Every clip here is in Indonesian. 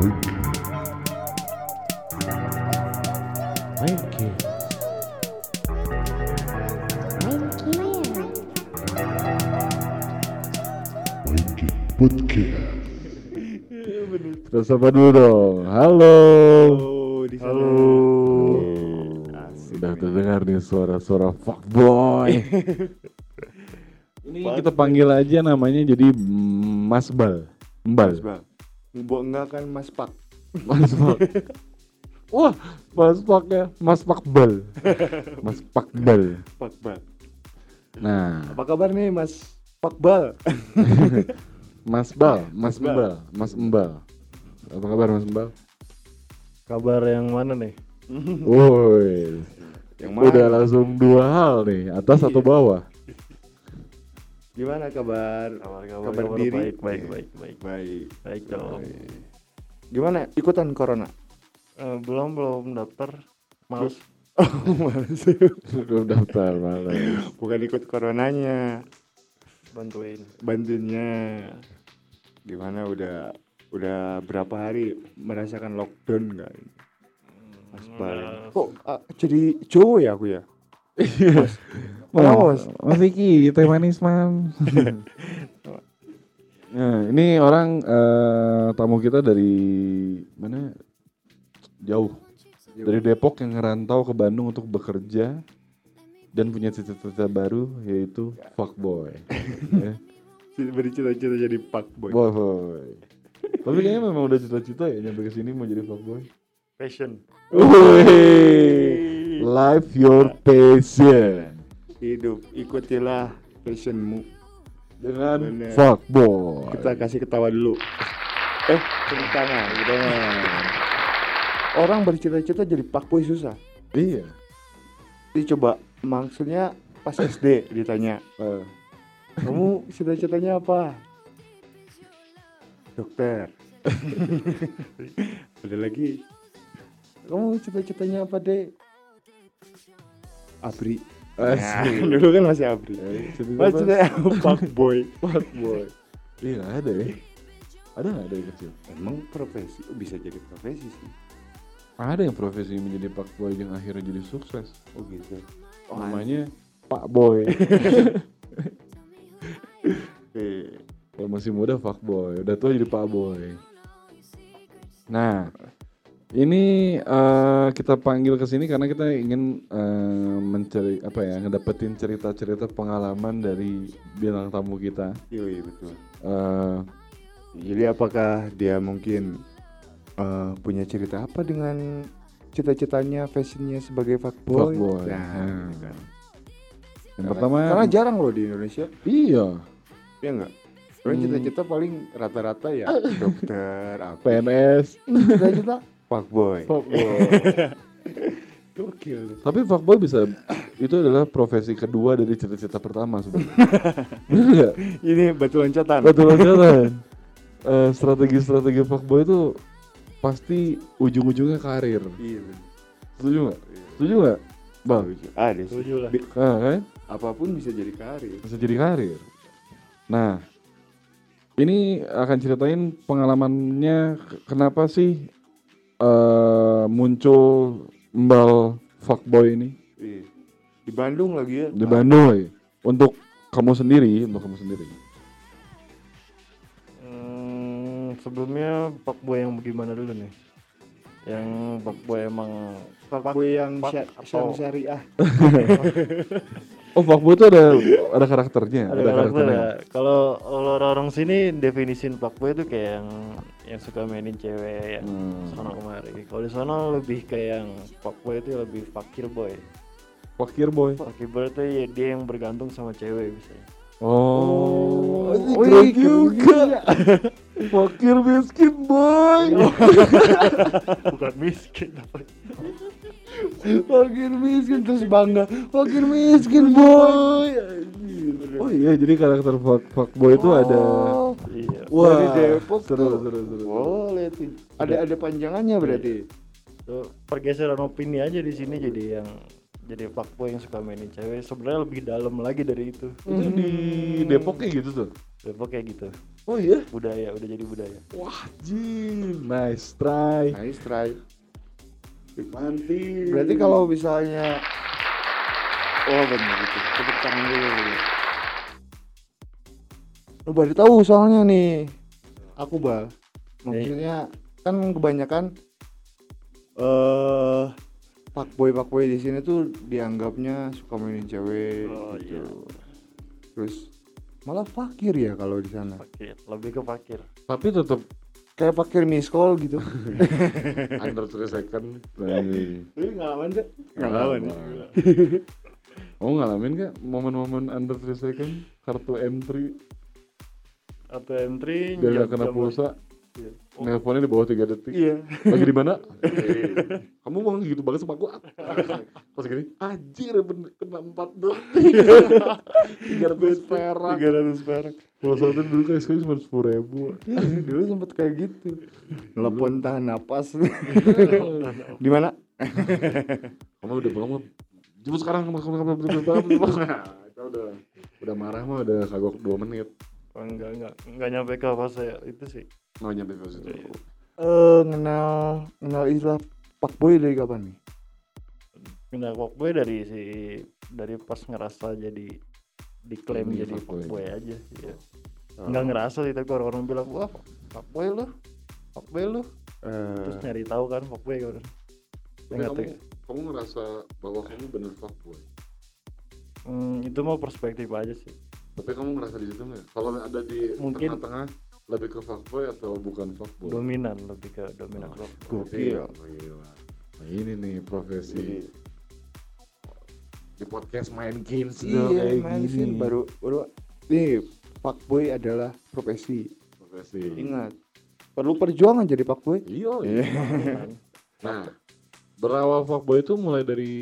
Podcast. Kita sapa dulu dong. Halo. Sana. Halo. Sudah terdengar nih suara-suara fuckboy. Ini kita panggil aja namanya jadi Mas Bal. Mbal. Mas Bang. Mbok enggak kan Mas Pak. Mas Pak. Wah, Mas Pak ya. Mas Pak Bal. Mas Pak Bal. Pak Bal. Nah, Apa kabar nih Mas Pak Bal? Mas Bal, Mas Mas. Mbal, Mas Mbal. Apa kabar Mas Mbal? Kabar yang mana nih? Woi, Yang udah langsung dua hal nih, atas atau bawah? Gimana kabar? Kabar Kabar diri? baik baik baik baik Baik. baik dong. Gimana ikutan corona? Eh, belum belum daftar. Males. Males. Belum daftar malah. Bukan ikut coronanya, Bantuin. bantuinnya. Gimana udah udah berapa hari merasakan lockdown enggak? Mas. Enggak. Kok ah, jadi cowok ya aku ya? Kenapa, Mas? Mas Vicky, teh manis man. nah, ini orang eh, tamu kita dari mana? Jauh. Dari Depok yang ngerantau ke Bandung untuk bekerja dan punya cita-cita baru yaitu fuckboy. ya. Bercita-cita jadi Pak Boy. Boy, boy. Tapi kayaknya memang udah cita-cita ya nyampe ke sini mau jadi fuckboy. Passion. Wih, live your passion Hidup, ikutilah passionmu. dengan Bener. fuckboy. Kita kasih ketawa dulu. Eh, tangan, gitu. Orang bercita-cita jadi Pak Boy susah. Iya. Jadi coba maksudnya pas SD ditanya, Eh, kamu cita-citanya apa? Dokter. Ada lagi. Kamu cita-citanya apa, Dek? Abri. Nah, dulu kan masih Abri. Eh? Maksudnya Pak Boy. fuckboy. Iya nggak ada ya. Ada nggak ada yang kecil? Emang profesi oh, bisa jadi profesi sih. Ada yang profesi menjadi fuckboy yang akhirnya jadi sukses. Oh gitu. Namanya Pak Boy. Eh, Kalau masih muda fuckboy, udah tua jadi Pak Boy. Nah, ini eh, kita panggil ke sini karena kita ingin eh, mencari apa ya, ngedapetin cerita-cerita pengalaman dari bintang tamu kita. Iya betul. Eh, Jadi apakah dia mungkin eh, punya cerita apa dengan cita-citanya, fashionnya sebagai fuckboy? Fuckboy. Nah, Hmm. gitu kan. yang Karena- pertama, karena jarang loh di Indonesia, iya, ya enggak? Orang Hmm. cita-cita paling rata-rata ya dokter, apa? PNS, Cita-cita fuckboy. fuckboy. Gokil. Tapi fuckboy bisa itu adalah profesi kedua dari cita-cita pertama sebenarnya. Nggak? Ini batu loncatan. Betul loncatan. Eh, strategi-strategi fuckboy itu pasti ujung-ujungnya karir. Iya. Setuju nggak? Setuju nggak? Bang, Ada sih. Setuju lah. Ah, kan? Apa pun bisa jadi karir. Bisa jadi karir. Nah, ini akan ceritain pengalamannya ke- kenapa sih eh muncul mbal fuckboy ini Iya. Di Bandung lagi ya. di Bandung lagi. Untuk kamu sendiri, untuk kamu sendiri. Hmm, sebelumnya Pak Boy yang bagaimana dulu nih? Yang Pak Boy emang Fuckboy yang Fuck syariah. Oh, fuckboy itu ada ada karakternya, ada karakter ya. Kalau kalau orang sini definisin Pak Boy itu kayak yang yang suka mainin cewek yang Hmm. sono kemari. Kalau di sana lebih kayak yang Pak Boy itu lebih fakir boy. Fakir boy. Fakir boy itu ya dia yang bergantung sama cewek biasanya. Oh, oh, keren iya juga. Fakir miskin boy. Bukan miskin. Fakir miskin terus bangga. Fakir miskin boy. Oh iya, jadi karakter fuck, fuck boy itu ada. Oh, Iya. Wah, dari Depok seru, tuh. seru, seru. Boleh tuh. Ada ada panjangannya berarti. Tuh, pergeseran opini aja di sini jadi yang jadi fuckboy yang suka mainin cewek sebenarnya lebih dalam lagi dari itu Itu di Depok kayak gitu tuh. Depok kayak gitu Oh iya. budaya udah jadi budaya Wah, jin. Nice try. nice try Berarti kalau misalnya oh benar gitu tepuk tangan dulu gitu. lu baru tahu soalnya nih. Aku bal. Maksudnya kan kebanyakan eh fuckboy fuckboy di sini tuh dianggapnya suka mainin cewek Oh, gitu. iya. terus malah fakir ya kalau di sana. Fakir. Lebih ke fakir. Tapi tetap kayak fakir miss call gitu. Under 3 second. Lagi. lu ngalaman gak? Ngalaman. Oh ngalamin gak momen-momen under 3 second? Kartu M3 atau M3 biar jam- gak kena pulsa. Iya. nelponnya di bawah 3 detik. Iya. Lagi di mana? Kamu mau gitu banget sama gua pas gini anjir bener kena 4 detik. 300 perak. 300 perak pulsa itu dulu kayak sekali cuma 10 ribu. Dulu sempet kayak gitu. Telepon tahan napas. Di mana? Kamu udah bangun? Jemput sekarang kamu kamu kamu kamu kamu itu udah udah marah mah udah kagok 2 menit. Oh, enggak enggak enggak nyampe ke fase itu sih. Nggak nyampe ke situ eh kenal kenal istilah fuckboy dari kapan nih? Pindah fuckboy dari si dari pas ngerasa jadi diklaim Jadi jadi fuckboy. fuckboy aja sih ya. nggak ngerasa sih tapi orang-orang bilang wah fuckboy lu fuckboy lu terus Eh, nyari tahu kan fuckboy kan Nggak kamu tahu. kamu ngerasa bahwa kamu bener fuckboy Hmm, itu mau perspektif aja sih tapi kamu ngerasa di situ nggak kalau ada di Mungkin- tengah-tengah lebih ke fuckboy atau bukan fuckboy dominan lebih ke dominan Oh, fuckboy Gokil. Gila. Nah, ini nih profesi di podcast main games iya kayak main gini. sih baru baru nih fuckboy adalah profesi profesi. ingat perlu perjuangan jadi fuckboy Iya. Iya. Nah, berawal fuckboy itu mulai dari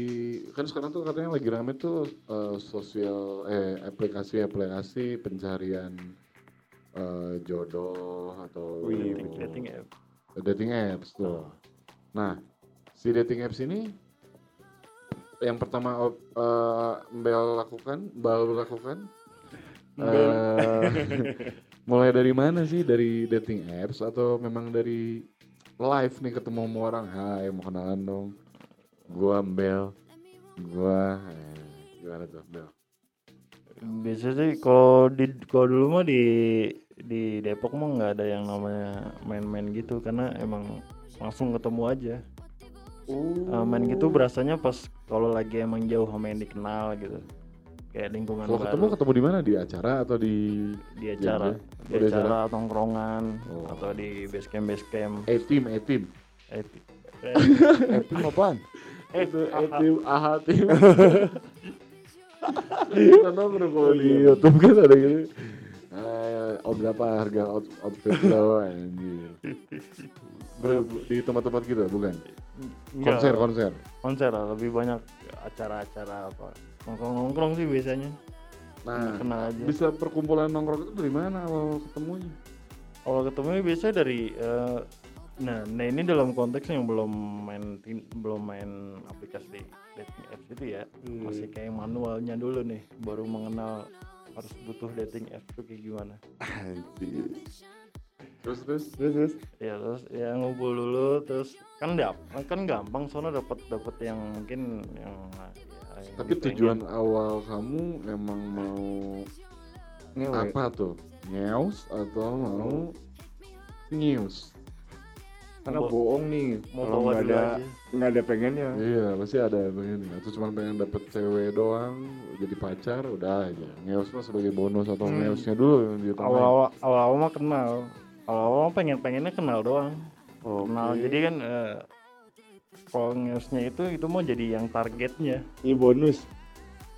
kan sekarang tuh katanya lagi rame tuh eh, sosial eh aplikasi-aplikasi pencarian eh, jodoh atau dating, dating app dating apps tuh. Nah, si dating apps ini yang pertama op- eh, Mbel lakukan, Mbal lakukan eh, mulai dari mana sih? Dari dating apps atau memang dari live nih ketemu sama orang? Hai, mau kenalan dong. Gua Mbel. Gua eh, gimana tuh, Mbel? biasanya sih kalau di kalau dulu mah di di Depok mah nggak ada yang namanya main-main gitu karena emang langsung ketemu aja Eh, main gitu berasanya pas kalau lagi emang jauh sama yang dikenal gitu. Kayak lingkungan Kalau baru. ketemu ketemu di mana? Di acara atau di di acara. Iya, di iya. Oh, di acara tongkrongan Oh. atau di base camp base camp A team, A team. eh, ti- eh tim apaan itu tim AHA tim kita nongkrong kalau di YouTube kan ada gitu oh berapa harga out- outfit lo anjir? Ber- di tempat-tempat gitu bukan? Konser konser. Konser lah lebih banyak acara-acara apa. Nongkrong nongkrong sih biasanya. Nah kenal aja. bisa perkumpulan nongkrong itu dari mana awal ketemunya? Kalau ketemu biasanya dari eh, nah, nah ini dalam konteks yang belum main belum main aplikasi dating apps itu ya. Masih kayak manualnya dulu nih, baru mengenal harus butuh dating apps itu kayak gimana. Anjir. terus terus terus terus Ya terus ya ngumpul dulu terus kan dap kan gampang soalnya dapat dapat yang mungkin yang ya, yang tapi dipengen. tujuan awal kamu emang mau ngewe apa tuh ngeus atau mau news karena Mau- bohong nih mau kalau nggak ada nggak ada pengennya Iya, pasti ada yang pengen. Atau cuma pengen dapet cewek doang, jadi pacar, udah aja. Ngeus mah sebagai bonus atau Hmm. ngeusnya dulu yang diutamain. awal-awal awal-awal mah kenal. Awal-awal mah pengen pengennya kenal doang. Oke. Kenal jadi kan eh, kalau ngeusnya itu itu mau jadi yang targetnya ini bonus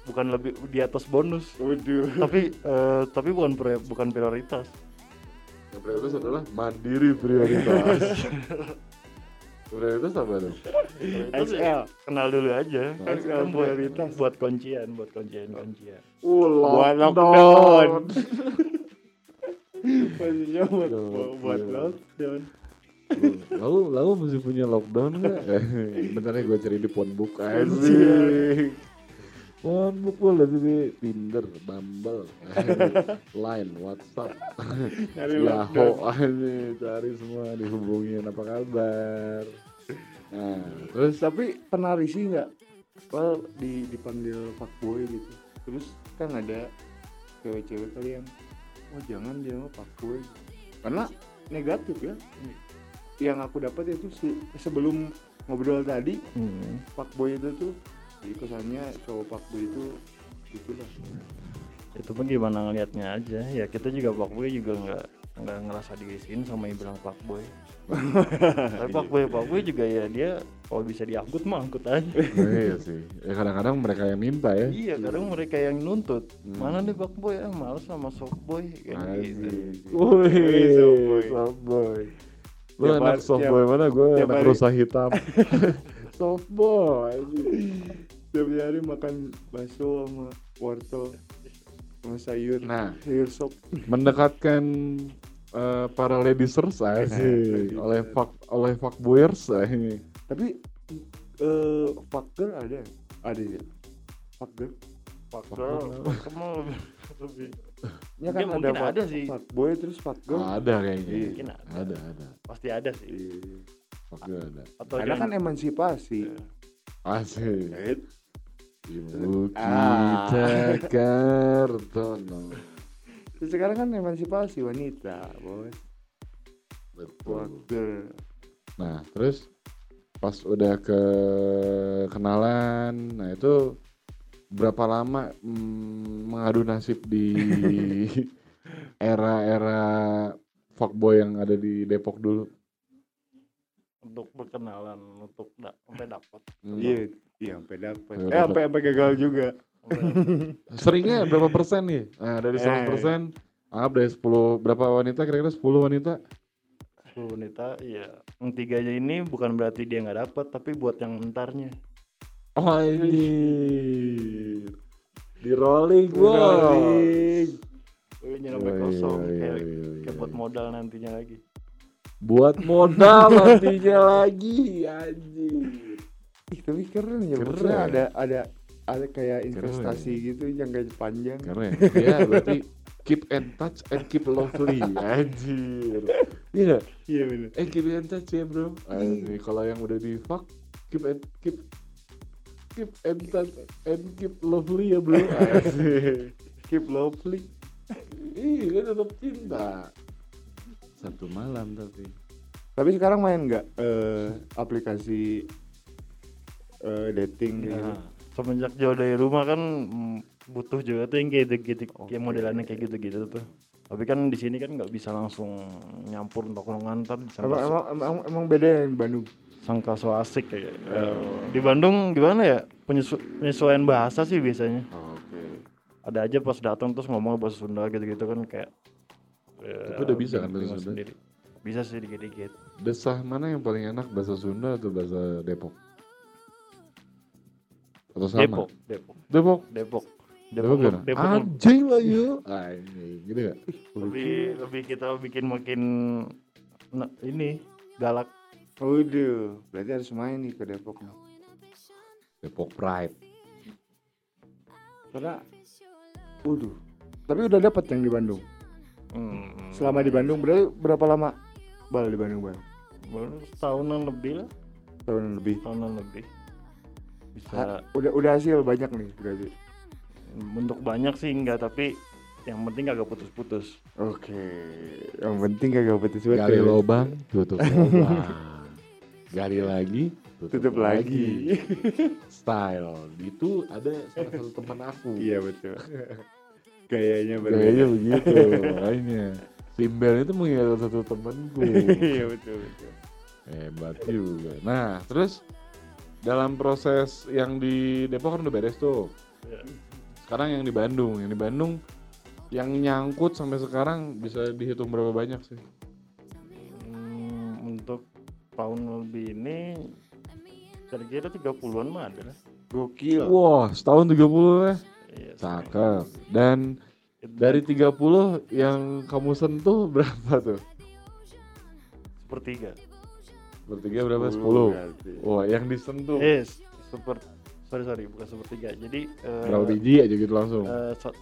bukan lebih di atas bonus waduh tapi eh, tapi bukan pri- bukan prioritas Yang prioritas adalah mandiri prioritas. prioritas apa tuh? Ya kenal dulu aja. Kan, XL buat prioritas. buat kuncian buat kuncian kuncian. Buat lockdown. Posisinya buat Lockdown. buat lockdown. Lalu lalu masih punya lockdown nggak? Bentar ya gue cari di phonebook aja phonebook gue lagi di Tinder Bumble Line WhatsApp Yahoo aja cari semua dihubungin apa kabar nah terus Tapi pernah risih nggak? Well, di dipanggil fuckboy gitu. Terus kan ada cewek-cewek kali yang oh jangan dia mah fuckboy. Karena negatif ya. Yang aku dapat itu se- sebelum ngobrol tadi, Hmm. fuckboy itu tuh di kesannya cowok fuckboy itu gitulah. itu pun gimana ngelihatnya aja ya kita juga fuckboy juga nggak nggak ngerasa diisiin sama yang bilang fuckboy tapi fuckboy fuckboy juga ya dia kalau bisa diangkut mah angkut aja Oh, iya sih ya kadang-kadang mereka yang minta ya iya kadang mereka yang nuntut mana nih fuckboy ah males sama softboy kayak gitu. Wih, softboy. softboy. Lu hari- softboy mana? Gue hari. rusa hitam. softboy. Tiap hari makan bakso sama wortel sama sayur. Nah. sayur sop. Mendekatkan eh, para ladiesers sih oleh fuck oleh fuckboyers eh, ini. Tapi eh fuck girl ada? Ada ya? Fuck girl? fuck girl fuck girl lebih Ya kan ada, mungkin fuck, ada sih. fuck boy terus fuck girl. Ada kayaknya. Mungkin ada. Ada ada. pasti ada sih Iya. Fuck girl ada. atau Karena kan emansipasi. Asik. Ibu Ah. kita Kartono. Terus sekarang kan emansipasi wanita, bos. Betul. Nah, terus pas udah ke kenalan, nah itu berapa lama mm, mengadu nasib di era-era fuckboy yang ada di Depok dulu? untuk berkenalan untuk da sampai dapat. Iya, iya sampai dapat. Sampai Eh dapet. sampai sampai gagal juga. Seringnya berapa persen nih? Nah, dari Eh. 100 persen, anggap dari 10 berapa wanita kira-kira 10 wanita? 10 wanita ya yang tiga aja ini bukan berarti dia nggak dapat tapi buat yang entarnya Oh ini di rolling, wow. Rolling. Wih, nyampe Iya, kosong iya, kayak, iya, kayak iya. buat modal nantinya lagi buat modal nantinya lagi anjir Ih, tapi keren ya. Keren. Ada ada ada kayak Keren. investasi gitu yang kayak panjang. keren ya berarti keep in touch and keep lovely anjir iya? Iya benar. eh keep in touch ya bro anjir kalau yang udah di fuck keep and keep keep in touch and keep lovely ya bro anjir Keep lovely. iya kan tetap cinta satu malam tapi Tapi sekarang main nggak eh, aplikasi eh, dating gitu? nah, semenjak jauh dari rumah kan mm, butuh juga tuh yang kayak gitu, kayak Oke. modelannya kayak gitu-gitu tuh tapi kan di sini kan nggak bisa langsung nyampur untuk ntar disangka, Emang, emang, emang, emang beda ya di Bandung. sangka so asik kayak Eh, di Bandung gimana ya Penyesu- penyesuaian bahasa sih biasanya oke ada aja pas datang terus ngomong bahasa Sunda gitu-gitu kan kayak ya, Tapi udah bisa kan bahasa Sunda? sendiri. bisa sih dikit-dikit desah mana yang paling enak bahasa Sunda atau bahasa Depok atau sama Depok Depok Depok Depok Depok, Depok? Depok anjing lah yuk anjing gitu gak lebih lebih kita bikin makin nah, ini galak Waduh, berarti harus main nih ke Depok. Depok Pride Karena, waduh. Tapi udah dapat yang di Bandung. hmm, Selama di Bandung berarti berapa lama? Bal di Bandung bal. baru setahunan lebih lah Tahunan lebih. tahunan lebih bisa Ha- udah udah hasil banyak nih berarti. untuk banyak sih enggak tapi yang penting kagak putus-putus Oke, yang penting kagak putus putus. gali lubang tutup lubang gali lagi tutup, Tutup lagi. style itu ada salah satu teman aku Iya betul. Gayanya Kayaknya berbeda. begitu makanya Simbel itu mengingat satu temanku Iya betul betul. hebat juga nah terus dalam proses yang di Depok kan udah beres tuh Ya. sekarang yang di Bandung yang di Bandung yang nyangkut sampai sekarang bisa dihitung berapa banyak sih Hmm, untuk tahun lebih ini kira-kira 30-an mah ada lah. Gokil. wah setahun 30 ya Iya, cakep dan dari 30 yang kamu sentuh berapa tuh sepertiga. Sepertiga berapa? 10. berarti. Wah, yang disentuh Eh, super sorry sorry bukan sepertiga. Jadi eh, berapa biji aja gitu langsung. eh, sa-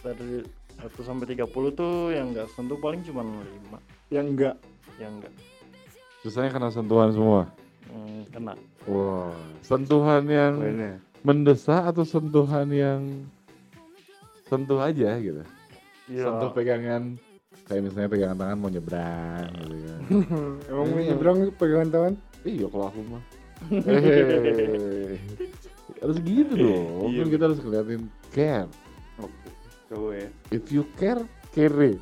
dari 1 sampai 30 tuh yang enggak sentuh paling cuma 5 Yang enggak yang enggak Sisanya kena sentuhan semua. hmm, kena. Wah, sentuhan yang lainnya. mendesak atau sentuhan yang sentuh aja gitu. Iya. Sentuh pegangan kayak misalnya pegangan tangan mau nyebrang gitu kan. Emang mau Iya. nyebrang pegangan tangan? iya kalau aku mah. Hehehe. harus gitu dong. Iya. Kan kita harus keliatin care. Oke. Coba ya. If you care, care.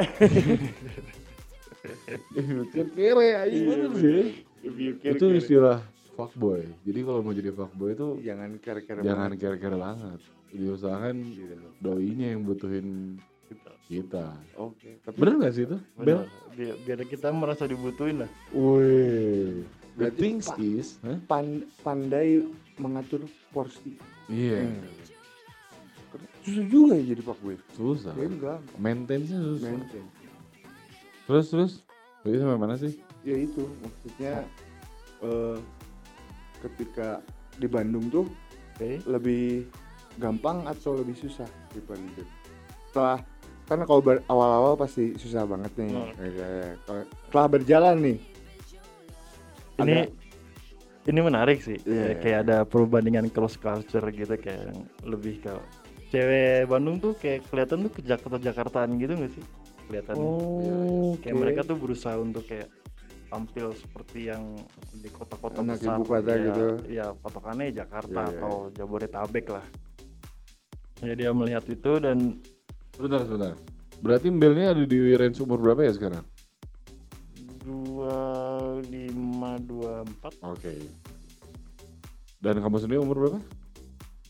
If you care, care aja Iya, bener sih. If you care, Itu care. istilah fuckboy. Jadi kalau mau jadi fuckboy itu jangan care-care jangan banget. care-care banget. Diusahakan loh. doinya yang butuhin kita. Oke. Tapi Bener gak sih itu? Benar. Bel? Biar, biar kita merasa dibutuhin lah. Wih. The Berarti things pa- is, Hah? pan- pandai mengatur porsi. Iya, Hmm. Susah juga ya jadi fuckboy. susah. Ya enggak. Maintenance-nya susah. Maintain. Terus terus, jadi sampai mana sih? Ya itu maksudnya eh ketika di Bandung tuh Oke. lebih gampang atau lebih susah di Bandung? Setelah kan kalau awal-awal pasti susah banget nih. Hmm. Ya, ya, ya. Setelah berjalan nih. Ini ada- ini menarik sih. Iya. Kayak- Kayak ada perbandingan cross culture gitu kayak yang lebih ke cewek Bandung tuh kayak kelihatan tuh ke Jakarta Jakartaan gitu nggak sih? Kelihatan. Oh, Kayak mereka tuh berusaha untuk kayak tampil seperti yang di kota-kota besar. ibu kota ya, gitu. Ya, patokannya Jakarta Iya, iya, atau Jabodetabek lah. Ya dia melihat itu dan Sebentar, sebentar. Berarti Belnya ada di range umur berapa ya sekarang? dua lima dua empat Oke. Dan kamu sendiri umur berapa?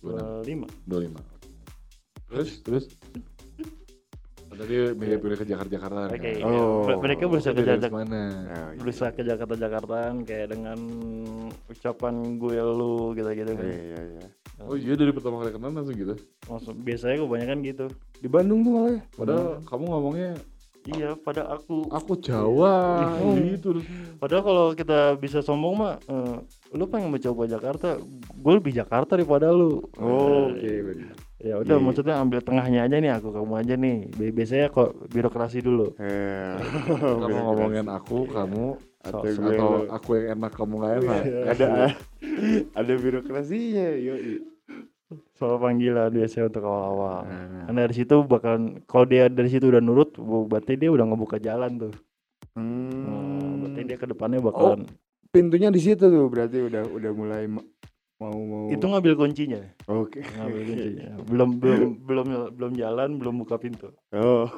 dua lima 25. Terus, terus? Oh, Tadi milih pilih ke Jakarta Jakarta. Oke. Oh. Mer- Mereka berusaha ke Jakarta mana? Nah, iya. berusaha ke Jakarta Jakartaan kayak dengan ucapan gue lu gitu-gitu kan. Iya, iya, iya. Oh iya dari pertama kali kenal langsung gitu. Maksud biasanya kebanyakan gitu. Di Bandung tuh malah ya? Padahal kamu ngomongnya Iya, pada aku. aku Jawa gitu. Padahal kalau kita bisa sombong mah, eh, lu pengen mencoba Jakarta, gue lebih Jakarta daripada lu. Oh, Eh, Oke, benar. Ya udah, Iya. maksudnya ambil tengahnya aja nih aku, kamu aja nih. Bi- Biasanya kok birokrasi dulu. Eh, Kamu ngomongin aku, kamu atau so- atau aku yang enak kamu gak enak. ada ada birokrasinya, yoi. Soal panggilan biasanya untuk awal-awal. Nah. Karena dari situ bakalan, kalau dia dari situ udah nurut, berarti dia udah ngebuka jalan tuh. Berarti Hmm. dia ke depannya bakalan. Pintunya di situ tuh berarti udah udah mulai mau mau Itu ngambil kuncinya, Oke. ngambil kuncinya. belum belum belum belum jalan, belum buka pintu. Oh.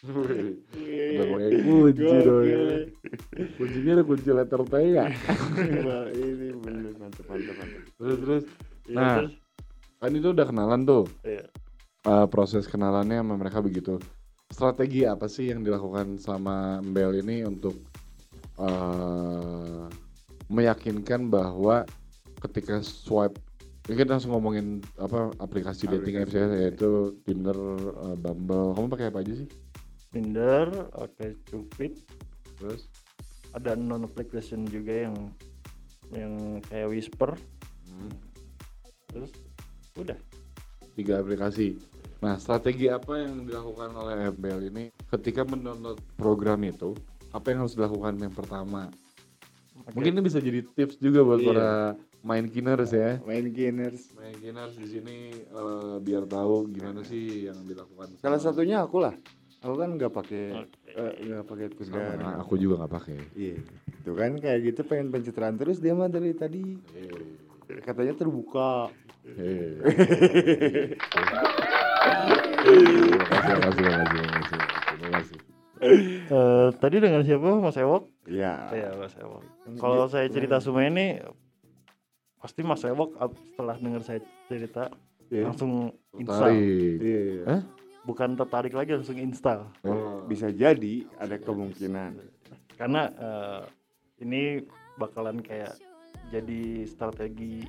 Udah pakai kunci dong. ya. Kuncinya ada kunci letter T ya. Ini bener mantap mantap mantap. Terus terus Ya, Nah. kan itu udah kenalan tuh. iya. Eh, proses kenalannya sama mereka begitu. Strategi apa sih yang dilakukan sama Mbel ini untuk eh meyakinkan bahwa ketika swipe ini kita langsung ngomongin apa aplikasi dating apps ya yaitu Tinder, eh, Bumble. Kamu pakai apa aja sih? Tinder, oke Cupid, Terus ada non application juga yang yang kayak Whisper, hmm, terus udah. tiga aplikasi. Nah, strategi apa yang dilakukan oleh MBL ini ketika mendownload program itu? Apa yang harus dilakukan yang pertama? Oke. Mungkin ini bisa jadi tips juga buat Iya. para main kiners ya. Main gainers. Main kiners di sini eh, biar tahu gimana sih yang dilakukan. Salah sama- satunya aku lah. Aku kan nggak pakai eh, nggak pakai sama, Tinder. aku juga nggak pakai. Iya. Itu kan kayak gitu pengen pencitraan terus dia mah dari tadi Eh, katanya terbuka. eh. Terima kasih, terima kasih, terima kasih, terima kasih, terima kasih. Eh, tadi dengan siapa Mas Ewok? Iya. Iya Mas Ewok. Kalau saya cerita semua ini pasti Mas Ewok setelah dengar saya cerita Iya. langsung install. Tarik. Iya. Hah? Bukan tertarik lagi langsung install. Oh. Bisa jadi ada kemungkinan. Karena eh, ini bakalan kayak jadi strategi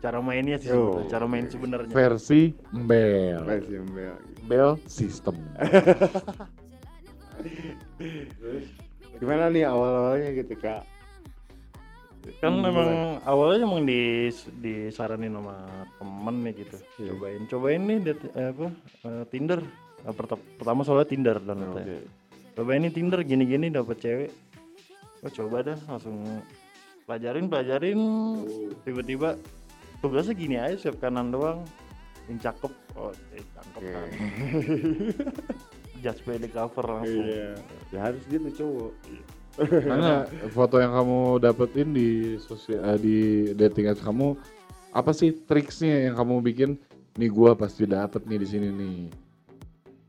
cara mainnya sih Oh, cara main sebenarnya. Versi Mbel. Versi Mbel. Bell System. gimana nih awal-awalnya gitu kak kan Hmm, memang awalnya emang di disaranin sama temen nih gitu. Iya. cobain cobain nih det- eh, apa eh, Tinder. Perta- pertama soalnya Tinder dan Oke. cobain nih Tinder gini-gini dapet cewek. Oh coba dah langsung pelajarin pelajarin. Tiba-tiba tugasnya gini aja siap kanan doang. Yang cakep. Oh eh, cakep Oke. kan. Just by the cover langsung. Iya. Ya harus gitu cowok Karena foto yang kamu dapetin di sosial eh, di dating apps kamu apa sih triksnya yang kamu bikin? Nih gua pasti dapet nih di sini nih.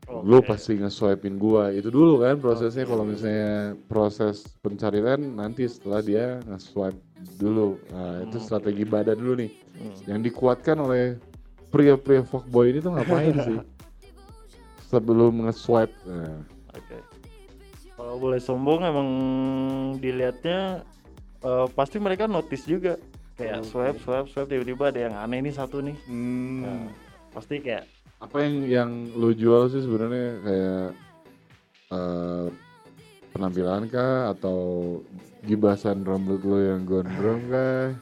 Lu Oke. pasti nge-swipein gua. Itu dulu kan prosesnya kalau misalnya proses pencarian nanti setelah dia nge-swipe dulu. Nah, itu Hmm. strategi badan dulu nih. Hmm. Yang dikuatkan oleh pria-pria fuckboy ini tuh ngapain sih? Sebelum nge-swipe. Nah, Oke. Kalau boleh sombong emang dilihatnya eh, pasti mereka notice juga. Kayak Oke. swipe, swipe, swipe tiba-tiba ada yang aneh nih satu nih. hmm. Nah, pasti kayak apa yang yang lu jual sih sebenarnya kayak eh, penampilan kah atau gibasan rambut lu yang gondrong kah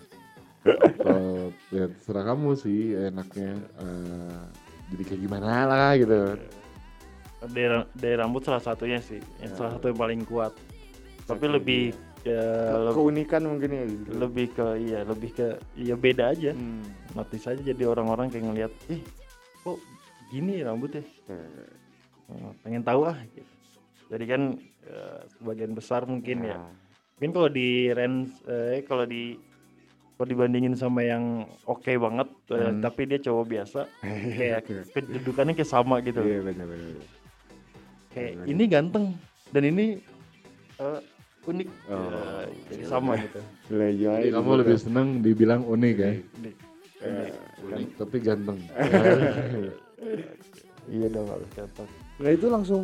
atau ya terserah kamu sih enaknya eh, jadi kayak gimana lah gitu dari, ra- dari rambut salah satunya sih. Yang salah satu yang paling kuat. Tapi lebih ya, le- keunikan mungkin ya gitu lebih ke iya lebih ke ya beda aja. Hmm. Notice aja jadi orang-orang kayak ngeliat, ih kok gini rambutnya? Eh, Oh, pengen tahu ah. Gitu. Jadi kan eh, sebagian besar mungkin ya nah, mungkin kalau di range eh, kalau di kalau dibandingin sama yang oke banget eh, Hmm. tapi dia cowok biasa kayak kedudukannya kayak sama gitu iya benar-benar kayak benar. ini ganteng dan ini eh, unik. Oh. Ya, jadi sama gitu. Belajar jadi kamu lebih seneng dibilang unik ya? Unik. Unik tapi ganteng. Iya. Dong harus ganteng. Nah itu langsung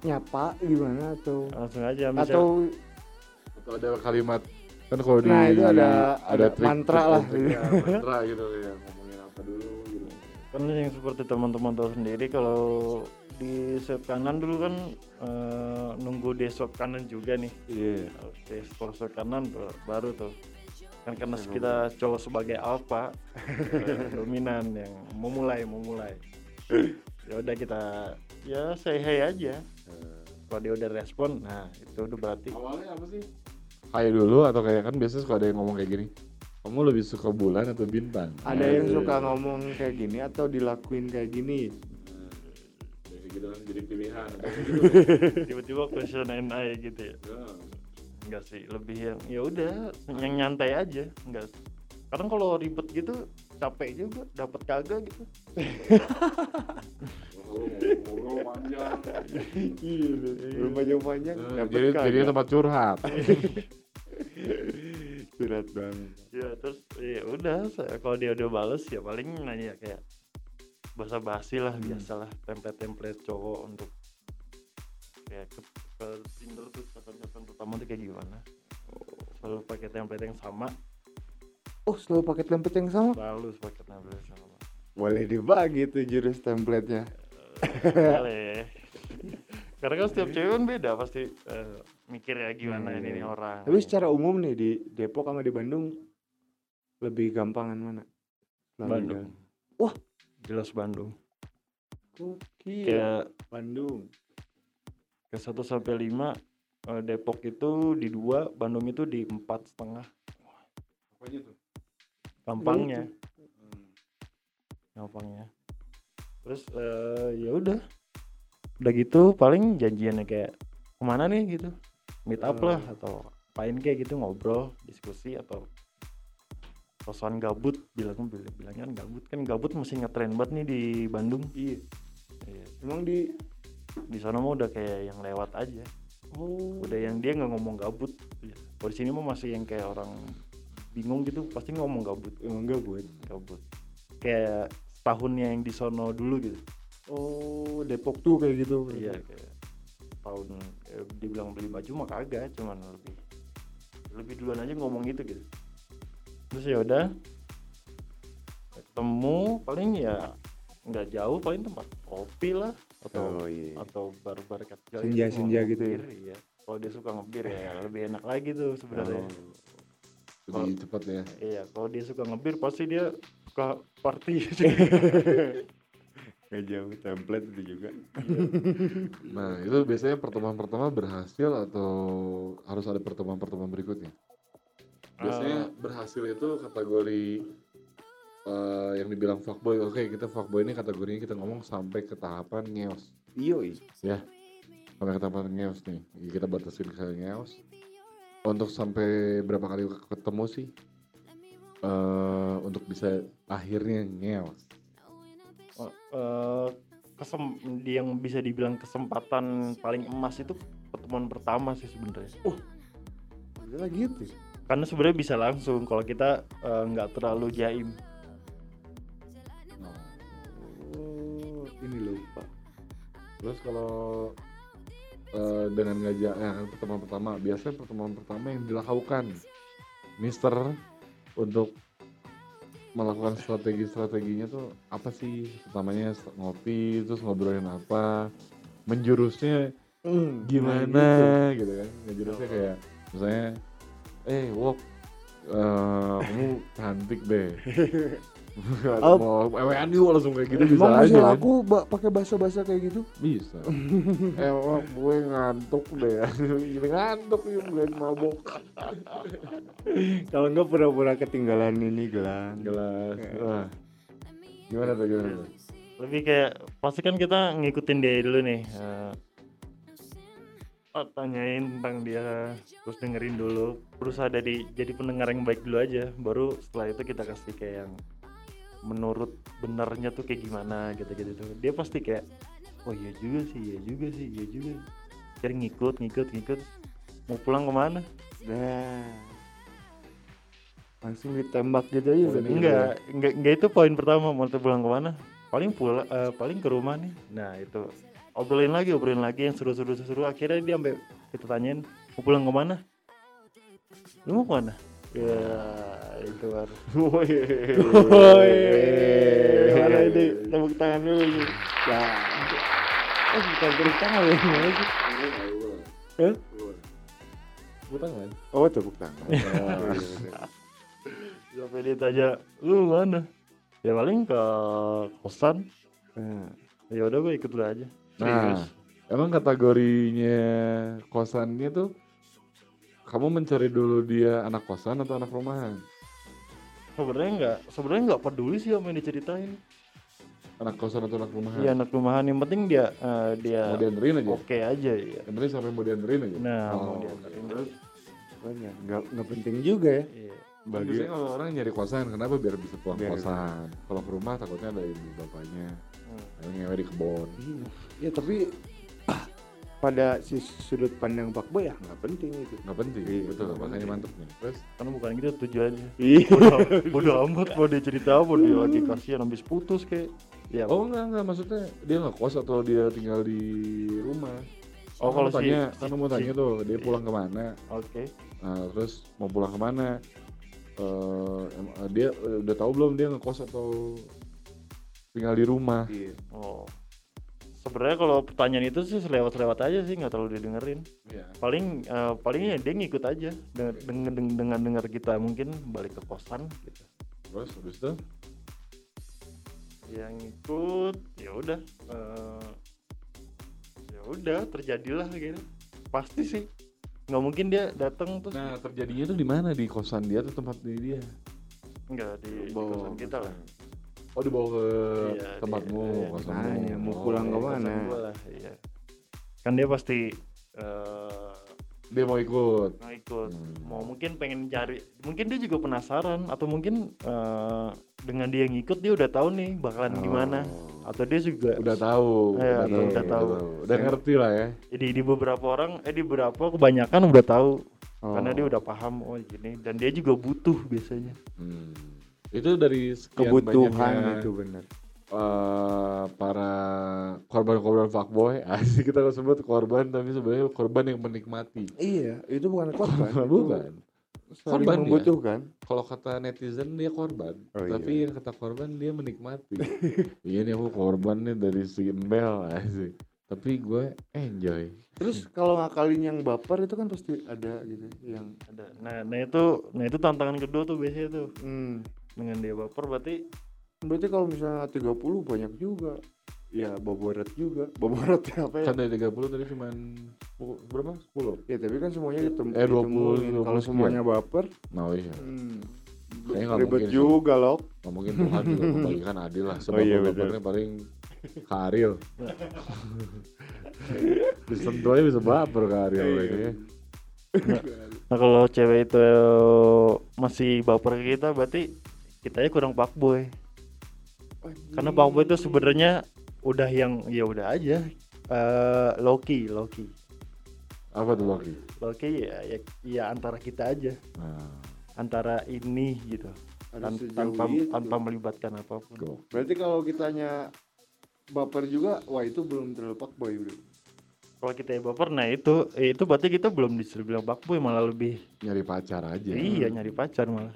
nyapa gimana atau langsung aja misal atau atau ada kalimat kan kalau di Nah, itu ada- ada trik- mantra trik- lah. triknya, mantra gitu ya ngomongin apa dulu gitu. Kan yang seperti teman-teman tahu sendiri kalau di swipe kanan dulu kan eh, nunggu di swipe kanan juga nih. Iya. Oke, setelah swipe kanan ba- baru tuh. Kan karena kita cowok sebagai alpha eh, dominan yang memulai memulai. Ya udah kita ya say hey aja. Kalau dia udah respon nah itu udah berarti. Awalnya apa sih? Kayak dulu atau kayak kan biasanya suka ada yang ngomong kayak gini. Kamu lebih suka bulan atau bintang? Ada yang suka ngomong kayak gini atau dilakuin kayak gini gitu kan jadi pilihan. Tiba-tiba question and I gitu ya. Enggak sih lebih yang ya udah yang nyantai aja enggak. Kadang kalau ribet gitu capek juga dapat kagak gitu. Ngobrol panjang. Iya belum panjang panjang jadi jadi tempat curhat. Surat banget. Ya terus ya udah saya- kalau dia udah bales ya paling nanya kayak bahasa basi lah biasalah template-template cowok untuk kayak ke, ke Tinder tuh catatan pertama tuh kayak gimana? Selalu pakai template yang sama. Oh selalu pakai template yang sama? Selalu pakai template yang sama. Boleh dibagi tuh jurus template-nya. Boleh. Karena kan setiap cewek kan beda pasti eh, mikir ya gimana Iya, ini nih orang. Tapi secara umum nih di Depok sama di Bandung lebih gampangan mana? Selama Bandung. jalan. Jelas Bandung. Gokil. kayak Bandung. Ke 1 sampai 5 eh, Depok itu di dua Bandung itu di empat setengah. Apanya tuh? Gampangnya. Gampangnya. Terus eh, ya udah. Udah gitu paling janjiannya kayak ke mana nih? gitu. Meet up lah atau apain kayak gitu ngobrol diskusi atau kosan gabut bilang bilang bilangnya kan gabut. Kan gabut masih ngetren banget nih di Bandung. Iya. Iya. emang di? Di sana mah udah kayak yang lewat aja. Oh. Udah yang dia nggak ngomong gabut. Iya. kalau di sini mah masih yang kayak orang bingung gitu pasti ngomong gabut. Emang enggak buat gabut. Kayak tahunnya yang di sono dulu gitu. Oh Depok tuh kayak gitu. Iya kayak tahun eh, dibilang beli baju mah kagak cuman lebih lebih duluan aja ngomong gitu gitu terus ya udah ketemu paling ya nggak jauh paling tempat kopi lah atau oh iya atau bar-bar kecil Senja-senja ngopi, gitu ya? iya kalau dia suka ngebir ya lebih enak lagi tuh sebenarnya Oh, lebih cepat ya. iya kalau dia suka ngebir pasti dia suka party Nggak jauh template itu juga. Nah, itu biasanya pertemuan pertama berhasil atau harus ada pertemuan-pertemuan berikutnya? Biasanya berhasil itu kategori eh, yang dibilang fuckboy. Oke, kita fuckboy ini kategorinya kita ngomong sampai ke tahapan ngeos. Iyo, Ya. Sampai ke tahapan ngeos nih. Kita batasin ke ngeos. Untuk sampai berapa kali ketemu sih? eh untuk bisa akhirnya ngeos. Oh, eh, kesem yang bisa dibilang kesempatan paling emas itu pertemuan pertama sih sebenarnya Udah gitu. Karena sebenarnya bisa langsung kalau kita eh, nggak terlalu jaim Oh, ini lupa. Terus kalau eh, dengan ngajak kan pertemuan pertama, biasanya pertemuan pertama yang dilakukan Mister untuk melakukan strategi-strateginya tuh apa sih? Pertamanya ngopi, terus ngobrolin apa? Menjurusnya Hmm, gimana gitu kan? Menjurusnya kayak misalnya, eh Wok, eh, kamu cantik deh. Oh. mau ewean yuk langsung kayak gitu bisa Emang aja kan? aku ba- pakai bahasa-bahasa kayak gitu? Bisa. eh, wah, gue ngantuk deh. Gini ngantuk nih, gue mabok. Kalau enggak pura-pura ketinggalan ini gelang. Gelas. Wah. Gimana tuh, gimana tuh? lebih kayak pasti kan kita ngikutin dia dulu nih eh, oh, tanyain tentang dia terus dengerin dulu. Berusaha dari jadi pendengar yang baik dulu aja. Baru setelah itu kita kasih kayak yang menurut benarnya tuh kayak gimana gitu gitu tuh. Dia pasti kayak oh iya juga sih iya juga sih iya juga. Jadi ngikut ngikut ngikut. Mau pulang ke mana? Nah. Langsung ditembak gitu aja. Oh, enggak enggak enggak itu poin pertama. Mau pulang ke mana? Paling pulang paling ke rumah nih. Nah itu obrolin lagi obrolin lagi yang seru-seru seru akhirnya dia sampai kita tanyain mau pulang ke mana lu mau ke mana ya itu baru Woi. Gimana ini? tepuk tangan dulu nih Ya. Eh, bukan tepuk tangan ya, gimana sih? Gue tangan. Oh, tepuk tangan. Oh, bener. sampai dia tanya lu mana ya paling ke kosan Nah, ya udah gue ikut lu aja Nah, emang kategorinya kosannya tuh kamu mencari dulu dia anak kosan atau anak rumahan? sebenarnya nggak sebenarnya nggak peduli sih apa yang diceritain Anak kosan atau anak rumahan? Iya anak rumahan yang penting dia eh, dia Mau dianterin aja? oke aja ya. Yang penting sampai mau dianterin aja? Nah Oh, mau dianterin terus. banyak. Nggak, nggak penting juga ya. Iya. Kan Biasanya kalau orang nyari kosan, kenapa biar bisa pulang Biar- kosan? Kalau ke rumah takutnya ada ibu bapaknya, Hmm. yang ngewe di kebon. Iya. Ya, tapi ah, pada si sudut pandang Pak Boy ya nggak penting itu. Nggak penting, Iya, betul. nggak Makanya penting. mantep nih. Terus, Karena bukan gitu tujuannya. Iya. Bodo, bodo amat mau dia cerita apa dia lagi kasihan habis putus kayak. Ya. oh enggak enggak maksudnya dia nggak kos atau dia tinggal di rumah? Oh, kalau si- tanya, si- kan mau tanya si- tuh dia pulang ke mana? Oke. Nah, terus mau pulang ke mana? Eh, eh, dia eh, udah tahu belum dia ngekos atau tinggal di rumah? Iya. Oh. Sebenarnya kalau pertanyaan itu sih selewat-selewat aja sih nggak terlalu didengerin. Iya. Paling eh, palingnya dia ngikut aja dengan dengan, dengan dengar kita mungkin balik ke kosan gitu. Terus habis itu yang ikut ya udah eh, ya udah terjadilah gitu pasti sih nggak mungkin dia datang terus Nah, terjadinya tuh di mana? Di kosan dia atau tempat di dia? nggak di, di kosan kita lah Oh, dibawa ke Iya, tempatmu, di- iya, kosanmu. makanya, mau Oh, pulang ke mana? lah, iya. kan dia pasti eh, Dia mau ikut. mau ikut Hmm. mau mungkin pengen cari mungkin dia juga penasaran atau mungkin eh, dengan dia ngikut dia udah tahu nih bakalan gimana Oh. Atau dia juga Udah tahu, Iya, udah, tahu, udah tahu. Udah ngerti lah ya. jadi di beberapa orang eh di beberapa kebanyakan udah tahu Oh. karena dia udah paham oh gini dan dia juga butuh biasanya Hmm. Itu dari sekian kebutuhan banyaknya, itu benar. eh, para korban-korban fuckboy asik kita sebut korban tapi sebenarnya korban yang menikmati Iya, itu bukan korban. itu bukan saling Korban membutuhkan. kalau kata netizen dia korban. Oh, tapi iya. yang kata korban dia menikmati. Iya nih aku korban nih dari si embel asik. Tapi gue enjoy. Terus kalau ngakalin yang baper itu kan pasti ada gitu yang ada. Nah nah itu nah itu tantangan kedua tuh biasanya tuh. Hmm, dengan dia baper berarti berarti kalau misalnya 30 banyak juga ya boborat juga. Boborat apa ya? Kan dari 30 tadi cuman sepuluh- berapa? 10 ya tapi kan semuanya ditem Eh, 20, ditemuin. 20 kalau semuanya baper nah iya. hmm, Kayaknya nggak ribet mungkin sih. juga loh nggak mungkin Tuhan juga membagikan adil lah. Sebab Oh iya, bapernya paling karil disentuh aja bisa baper karil Iya. ini ya. nah kalau cewek itu masih baper ke kita berarti kitanya kurang fuckboy karena fuckboy itu sebenarnya udah yang ya udah aja. Eh Loki Loki. Apa tuh Loki? Loki ya, ya ya antara kita aja. Nah. Antara ini gitu. Tan- tanpa itu. tanpa melibatkan apa pun. Go. Berarti kalau kitanya baper juga wah itu belum terlalu fuckboy bro. Kalau kita yang baper nah itu itu berarti kita belum disuruh bilang fuckboy malah lebih nyari pacar aja. Iya nyari pacar malah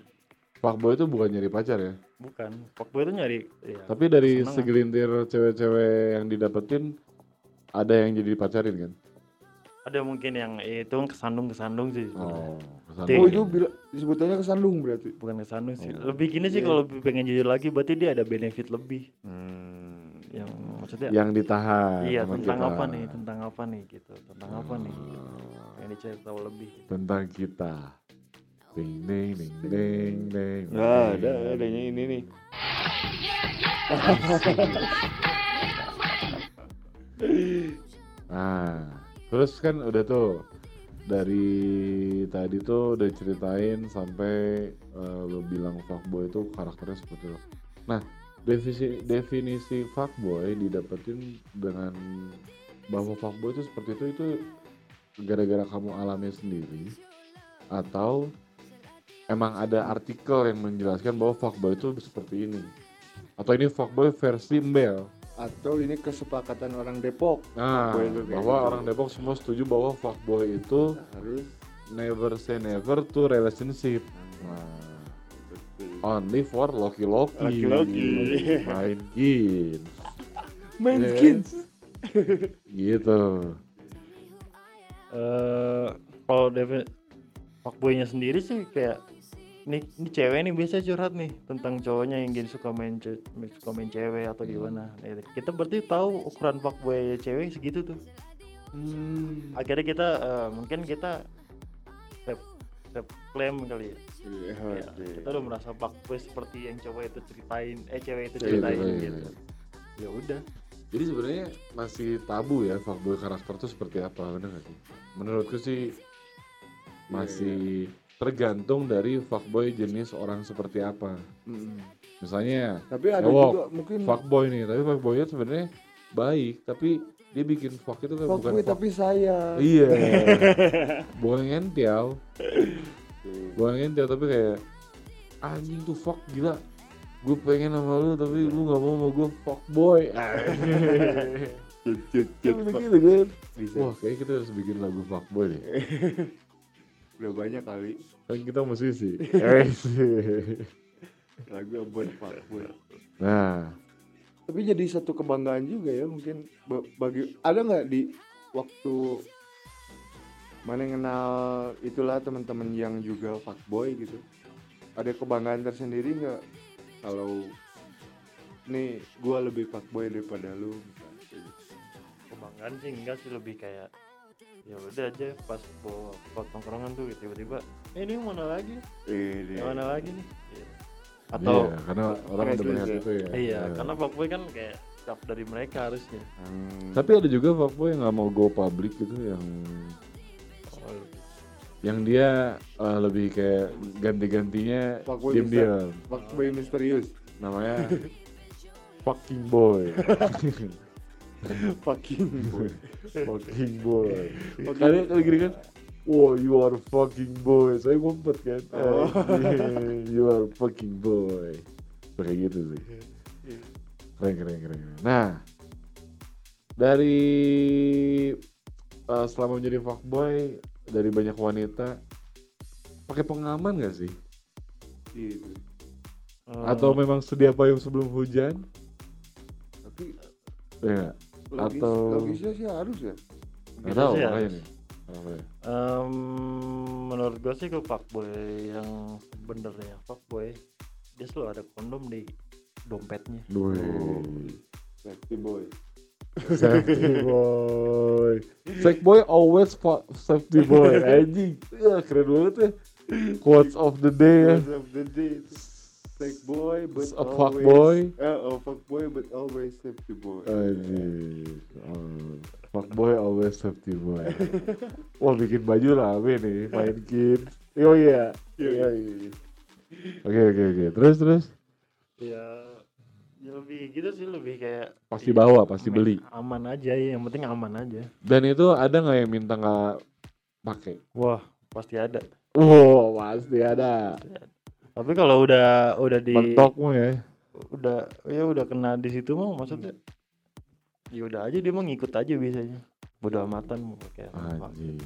fuckboy itu bukan nyari pacar ya bukan fuckboy itu nyari ya, tapi dari segelintir cewek-cewek yang didapetin ada yang jadi dipacarin kan ada mungkin yang eh, itu kesandung kesandung sih sebenarnya. oh ke sana. Iya. oh itu bila- disebutannya kesandung berarti bukan kesandung sih Oh. lebih gini sih Iya. kalau pengen jujur lagi berarti dia ada benefit lebih hmm. yang maksudnya yang ditahan iya tentang kita. apa nih tentang apa nih gitu tentang apa nih gitu. yang dicari tahu lebih tentang kita ding ding ding ding ding nggak ada adanya ini nih Nah, terus kan udah tuh dari tadi tuh udah ceritain sampai eh, lo bilang fuckboy itu karakternya seperti itu. Nah, definisi definisi fuckboy didapetin dengan bahwa fuckboy itu seperti itu itu gara-gara kamu alami sendiri atau emang ada artikel yang menjelaskan bahwa fuckboy itu seperti ini atau ini fuckboy versi Mbel atau ini kesepakatan orang Depok Nah, itu bahwa gitu. orang Depok semua setuju bahwa fuckboy itu harus never say never to relationship. Nah, only for Loki Loki. Main games. main skins Gitu. eh kalau Devin fuckboynya sendiri sih kayak ini, ini cewek nih biasa curhat nih tentang cowoknya yang gini suka main suka main cewek atau gimana. Nah, kita berarti tahu ukuran fuckboy cewek segitu tuh. Hmm. akhirnya kita eh, mungkin kita self self claim kali ya. Iya, Ya, kita udah merasa fuckboy seperti yang cowok itu ceritain eh cewek itu Iya, ceritain iya, gitu. iya. ya udah. Jadi sebenarnya masih tabu ya fuckboy karakter tuh seperti apa, bener gak sih? Menurutku sih masih tergantung dari fuckboy jenis orang seperti apa. Mm. Misalnya tapi ada Ewok, juga mungkin fuckboy nih, tapi fuckboynya sebenarnya baik, tapi dia bikin fuck itu kan bukan fuckboy fuck. tapi saya Iya. bukan ngentiau. Bukan ngentiau tapi kayak anjing tuh fuck gila. Gue pengen sama lu tapi lu gak mau sama gue fuckboy. Cut, cut, cut, Kan fuck. begitu kan? Bisa. Wah kayaknya kita harus bikin lagu fuckboy deh. udah banyak kali Kan kita musisi. Lagu buat fuckboy nah, tapi jadi satu kebanggaan juga ya mungkin ba- bagi ada nggak di waktu mana yang kenal itulah teman-teman yang juga fuckboy gitu ada kebanggaan tersendiri nggak kalau nih gua lebih fuckboy daripada lu gitu. kebanggaan sih enggak sih lebih kayak ya udah aja pas bawa tongkrongan tuh tiba-tiba ini mana lagi eh yang mana lagi nih Gitu. atau iya, karena orang udah melihat itu ya. iya karena fuckboy kan kayak cap dari mereka harusnya Hmm. Tapi ada juga fuckboy yang nggak mau go public gitu yang Oh, yang dia eh, lebih kayak ganti-gantinya Fuckboy diam-diam. fuckboy misterius Namanya fucking boy. fucking boy fucking boy. Kali kali gini kan, wow you are fucking boy. Saya ngumpet kan. Oh. Eh, you are fucking boy. Kayak gitu sih. Keren keren keren. keren. Nah, dari eh, selama menjadi fuckboy dari banyak wanita pakai pengaman gak sih? eh, Atau memang sedia payung sebelum hujan? tapi Ya. Logis, Atau- logisnya sih harus ya. Gitu tahu ya. makanya nih Em, menurut gue sih ke fuckboy yang sebenarnya fuckboy dia selalu ada kondom di dompetnya Wih. Safety boy. Safety boy. Safety boy always safety boy. Anjing. Ya, keren banget ya. Quotes of the day ya. End of the day. Fake boy but A always. fuck boy. Eh, oh, fuck boy but always safety boy. Anjing. Oh, fuck boy always safety boy. Wah bikin baju rame nih main kids. Oh iya. Iya iya. Oke oke oke. Terus terus. ya ya lebih gitu sih lebih kayak Pasti bawa, pasti beli. aman aja ya yang penting aman aja Dan itu ada nggak yang minta nggak pakai? wah pasti ada Wow, pasti ada. tapi kalau udah udah di Mentokmu ya. udah ya udah kena di situ mah maksudnya ya udah aja dia mah ngikut aja biasanya. Bodo amatan mau pakai apa. Anjing.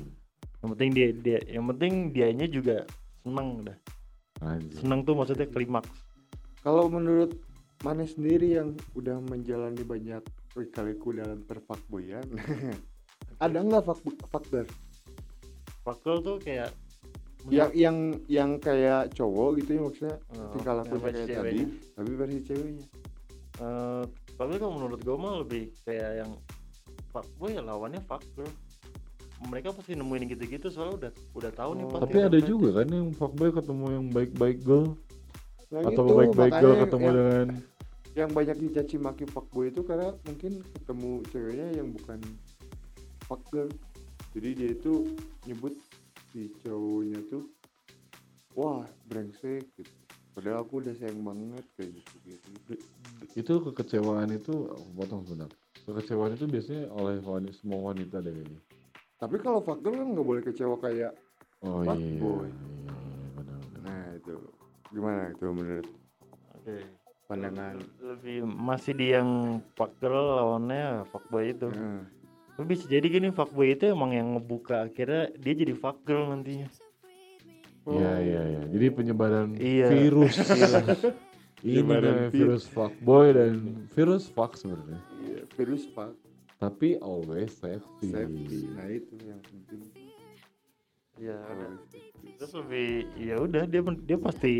yang penting dia dia yang penting dianya juga seneng udah Anjing. seneng tuh maksudnya klimaks. Kalau menurut Mane sendiri yang udah menjalani banyak lika-liku dalam perfuckboyan, ada nggak fuck faktor Fakul tuh kayak yang yang yang kayak cowok gitu ya maksudnya. Oh, tingkah lakunya versi kayak tadi, tapi versi ceweknya. Eh, tapi kalau menurut gue mah lebih kayak yang fuckboy ya lawannya fuckgirl mereka pasti nemuin gitu-gitu soalnya udah udah tahu nih Oh. pasti Tapi ada juga kan yang fuckboy ketemu yang baik-baik girl Nah, atau itu, baik-baik girl ketemu yang, dengan yang banyak dicaci maki fuckboy itu karena mungkin ketemu ceweknya yang bukan fuckgirl. Jadi dia itu nyebut si cowoknya tuh wah brengsek gitu. Padahal aku udah sayang banget kayak gitu gitu. Itu kekecewaan itu aku potong sebentar. Kekecewaan itu biasanya oleh wanita, semua wanita deh kayaknya. Tapi kalau fuckgirl kan nggak boleh kecewa kayak Oh iya. Fuckboy. iya, iya, benar-benar. nah itu gimana itu menurut Oke. pandangan lebih masih di yang fuckgirl lawannya fuckboy itu Nah, Tapi bisa jadi gini fuckboy itu emang yang ngebuka akhirnya dia jadi fuckgirl nantinya Iya iya iya. Jadi penyebaran Iya. virus. Ini virus. virus fuckboy dan virus fuck sebenarnya. iya, virus fuck Tapi always safety. safety nah itu yang penting Iya udah. Safety. terus lebih ya udah dia dia pasti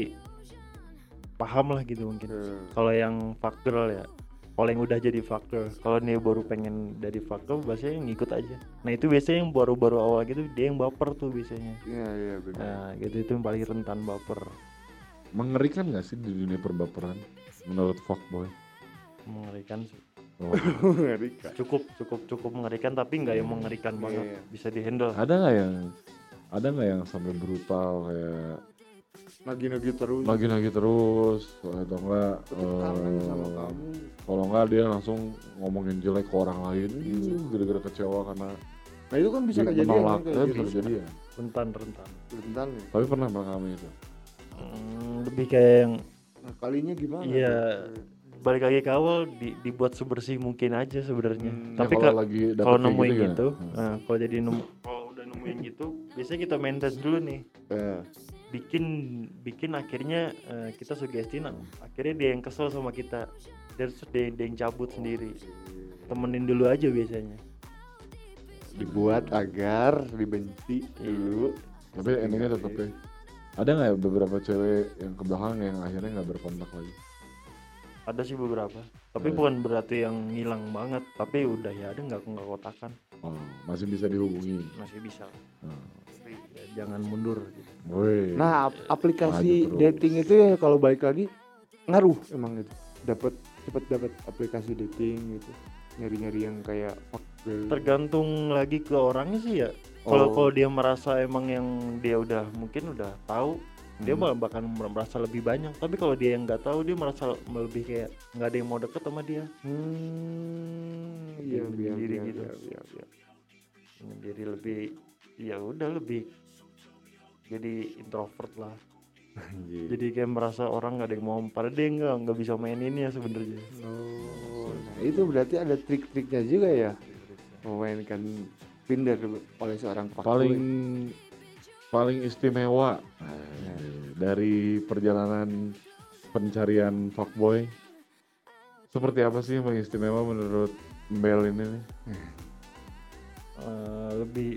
paham lah gitu mungkin Eh, kalau yang fuckgirl ya kalau yang udah jadi fuckgirl kalau dia baru pengen dari fuckgirl biasanya ngikut aja nah itu biasanya yang baru-baru awal gitu dia yang baper tuh biasanya iya iya benar nah gitu itu yang paling rentan baper Mengerikan gak sih di dunia perbaperan? Menurut fuckboy? mengerikan sih. Oh. mengerikan. Cukup cukup cukup mengerikan tapi nggak yang mengerikan Iya, banget. Iya. bisa dihandle. Ada nggak yang ada nggak yang sampai brutal kayak nagi-nagi terus. lagi-lagi terus atau enggak eh, kamu. kalau enggak dia langsung ngomongin jelek ke orang lain Ih, gara-gara kecewa karena nah itu kan bisa di- kejadian menolak kan, kayak Eh, gitu. bisa kejadian. Rentan rentan. Rentan ya. Tapi pernah mengalami itu? Hmm, lebih kayak yang nah, kalinya gimana Iya. balik lagi ke awal di- dibuat sebersih mungkin aja sebenarnya Hmm, Ya, tapi kalau dapet kalau kayak nemuin gimana? gitu, Hmm. nah, kalau jadi nemu kalau udah nemuin gitu biasanya kita maintenance dulu nih Eh, bikin bikin akhirnya eh, kita sugestiin akhirnya dia yang kesel sama kita dan terus dia, dia yang cabut sendiri temenin dulu aja biasanya dibuat agar dibenci Iya. dulu tapi endingnya tetap ya ada nggak ya beberapa cewek yang ke belakang yang akhirnya nggak berkontak lagi? Ada sih beberapa tapi iya. bukan berarti yang ngilang banget tapi udah ya ada nggak nggak kotakan. Oh, masih bisa dihubungi? Masih bisa. Tapi ya, jangan mundur gitu. Nah ap- aplikasi Maju dating itu ya kalau balik lagi ngaruh emang itu dapat cepet dapat aplikasi dating gitu. Nyari-nyari yang kayak fuck girl. tergantung lagi ke orangnya sih ya kalau Oh. kalau dia merasa emang yang dia udah mungkin udah tahu dia Hmm. malah bahkan merasa lebih banyak tapi kalau dia yang nggak tahu dia merasa lebih kayak nggak ada yang mau deket sama dia hmm iya Yang iya sendiri iya gitu. iya iya, iya. jadi lebih ya udah lebih jadi introvert lah Anjir. jadi kayak merasa orang nggak ada yang mau padahal dia nggak nggak bisa main ini ya sebenarnya Oh, nah itu berarti ada trik-triknya juga ya memainkan Tinder oleh seorang fuckboy. paling paling istimewa eh, dari perjalanan pencarian fuckboy. Seperti apa sih yang paling istimewa menurut Bel ini nih? Eh, lebih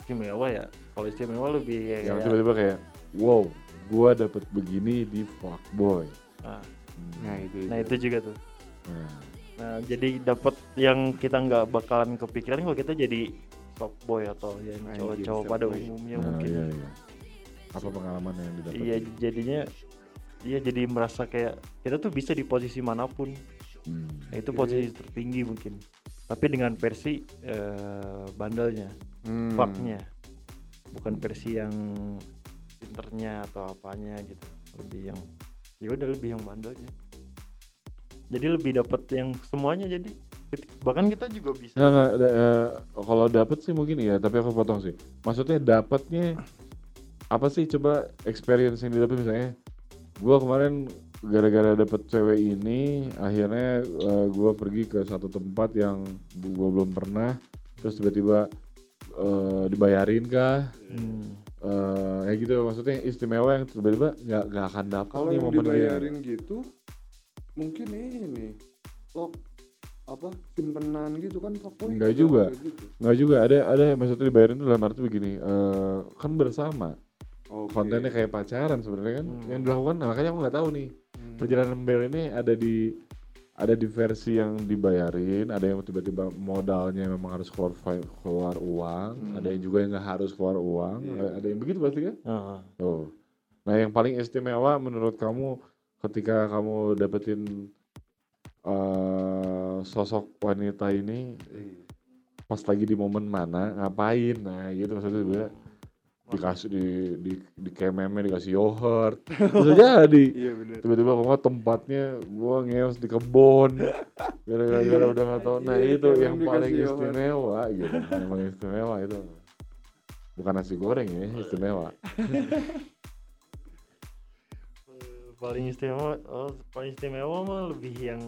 istimewa ya. Kalau istimewa lebih kayak Yang tiba-tiba kayak, wow, gua dapet begini di fuckboy. nah, nah itu. Nah itu juga tuh. Nah, nah jadi dapat yang kita nggak bakalan kepikiran kalau kita jadi boy atau yang Anjir, cowok-cowok pada softboy. umumnya nah, mungkin iya, iya. Apa pengalaman yang didapat? iya jadinya iya jadi merasa kayak kita tuh bisa di posisi mana pun Hmm. nah, itu posisi tertinggi mungkin tapi dengan versi eh, bandelnya Hmm. fucknya bukan versi yang pinternya atau apanya gitu lebih yang ya udah lebih yang bandelnya jadi lebih dapat yang semuanya jadi bahkan kita juga bisa Nggak, nggak, da- eh, kalau dapet sih mungkin iya, tapi aku potong sih. Maksudnya dapatnya apa sih? Coba experience yang didapat misalnya. Gua kemarin gara-gara dapet cewek ini, akhirnya eh, gua pergi ke satu tempat yang gua belum pernah, terus tiba-tiba eh, dibayarin kah? Hmm. Eh, ya gitu maksudnya istimewa yang tiba-tiba nggak nggak akan dapet kalau yang dibayarin gitu mungkin ini lo apa simpenan gitu kan fuckboy Enggak juga gitu. nggak juga ada ada maksudnya dibayarin itu dalam arti begini eh, kan bersama Oke. kontennya kayak pacaran sebenarnya kan Hmm. yang dilakukan nah, makanya aku nggak tahu nih Hmm. perjalanan Bel ini ada di ada di versi yang dibayarin ada yang tiba-tiba modalnya memang harus keluar keluar uang Hmm. ada yang juga yang nggak harus keluar uang Iya. ada- ada yang begitu pasti kan Heeh. oh nah yang paling istimewa menurut kamu ketika kamu dapetin eh, sosok wanita ini pas lagi di momen mana ngapain? Nah gitu. Maksudnya juga dikasih di di di kememnya dikasih yogurt. Bisa jadi iya tiba-tiba kok tempatnya gua ngeos di kebon gara-gara udah nggak tahu. Nah Iya, itu yang paling istimewa gitu. Yang paling istimewa itu. Bukan nasi goreng ya istimewa paling istimewa oh, paling istimewa mah lebih yang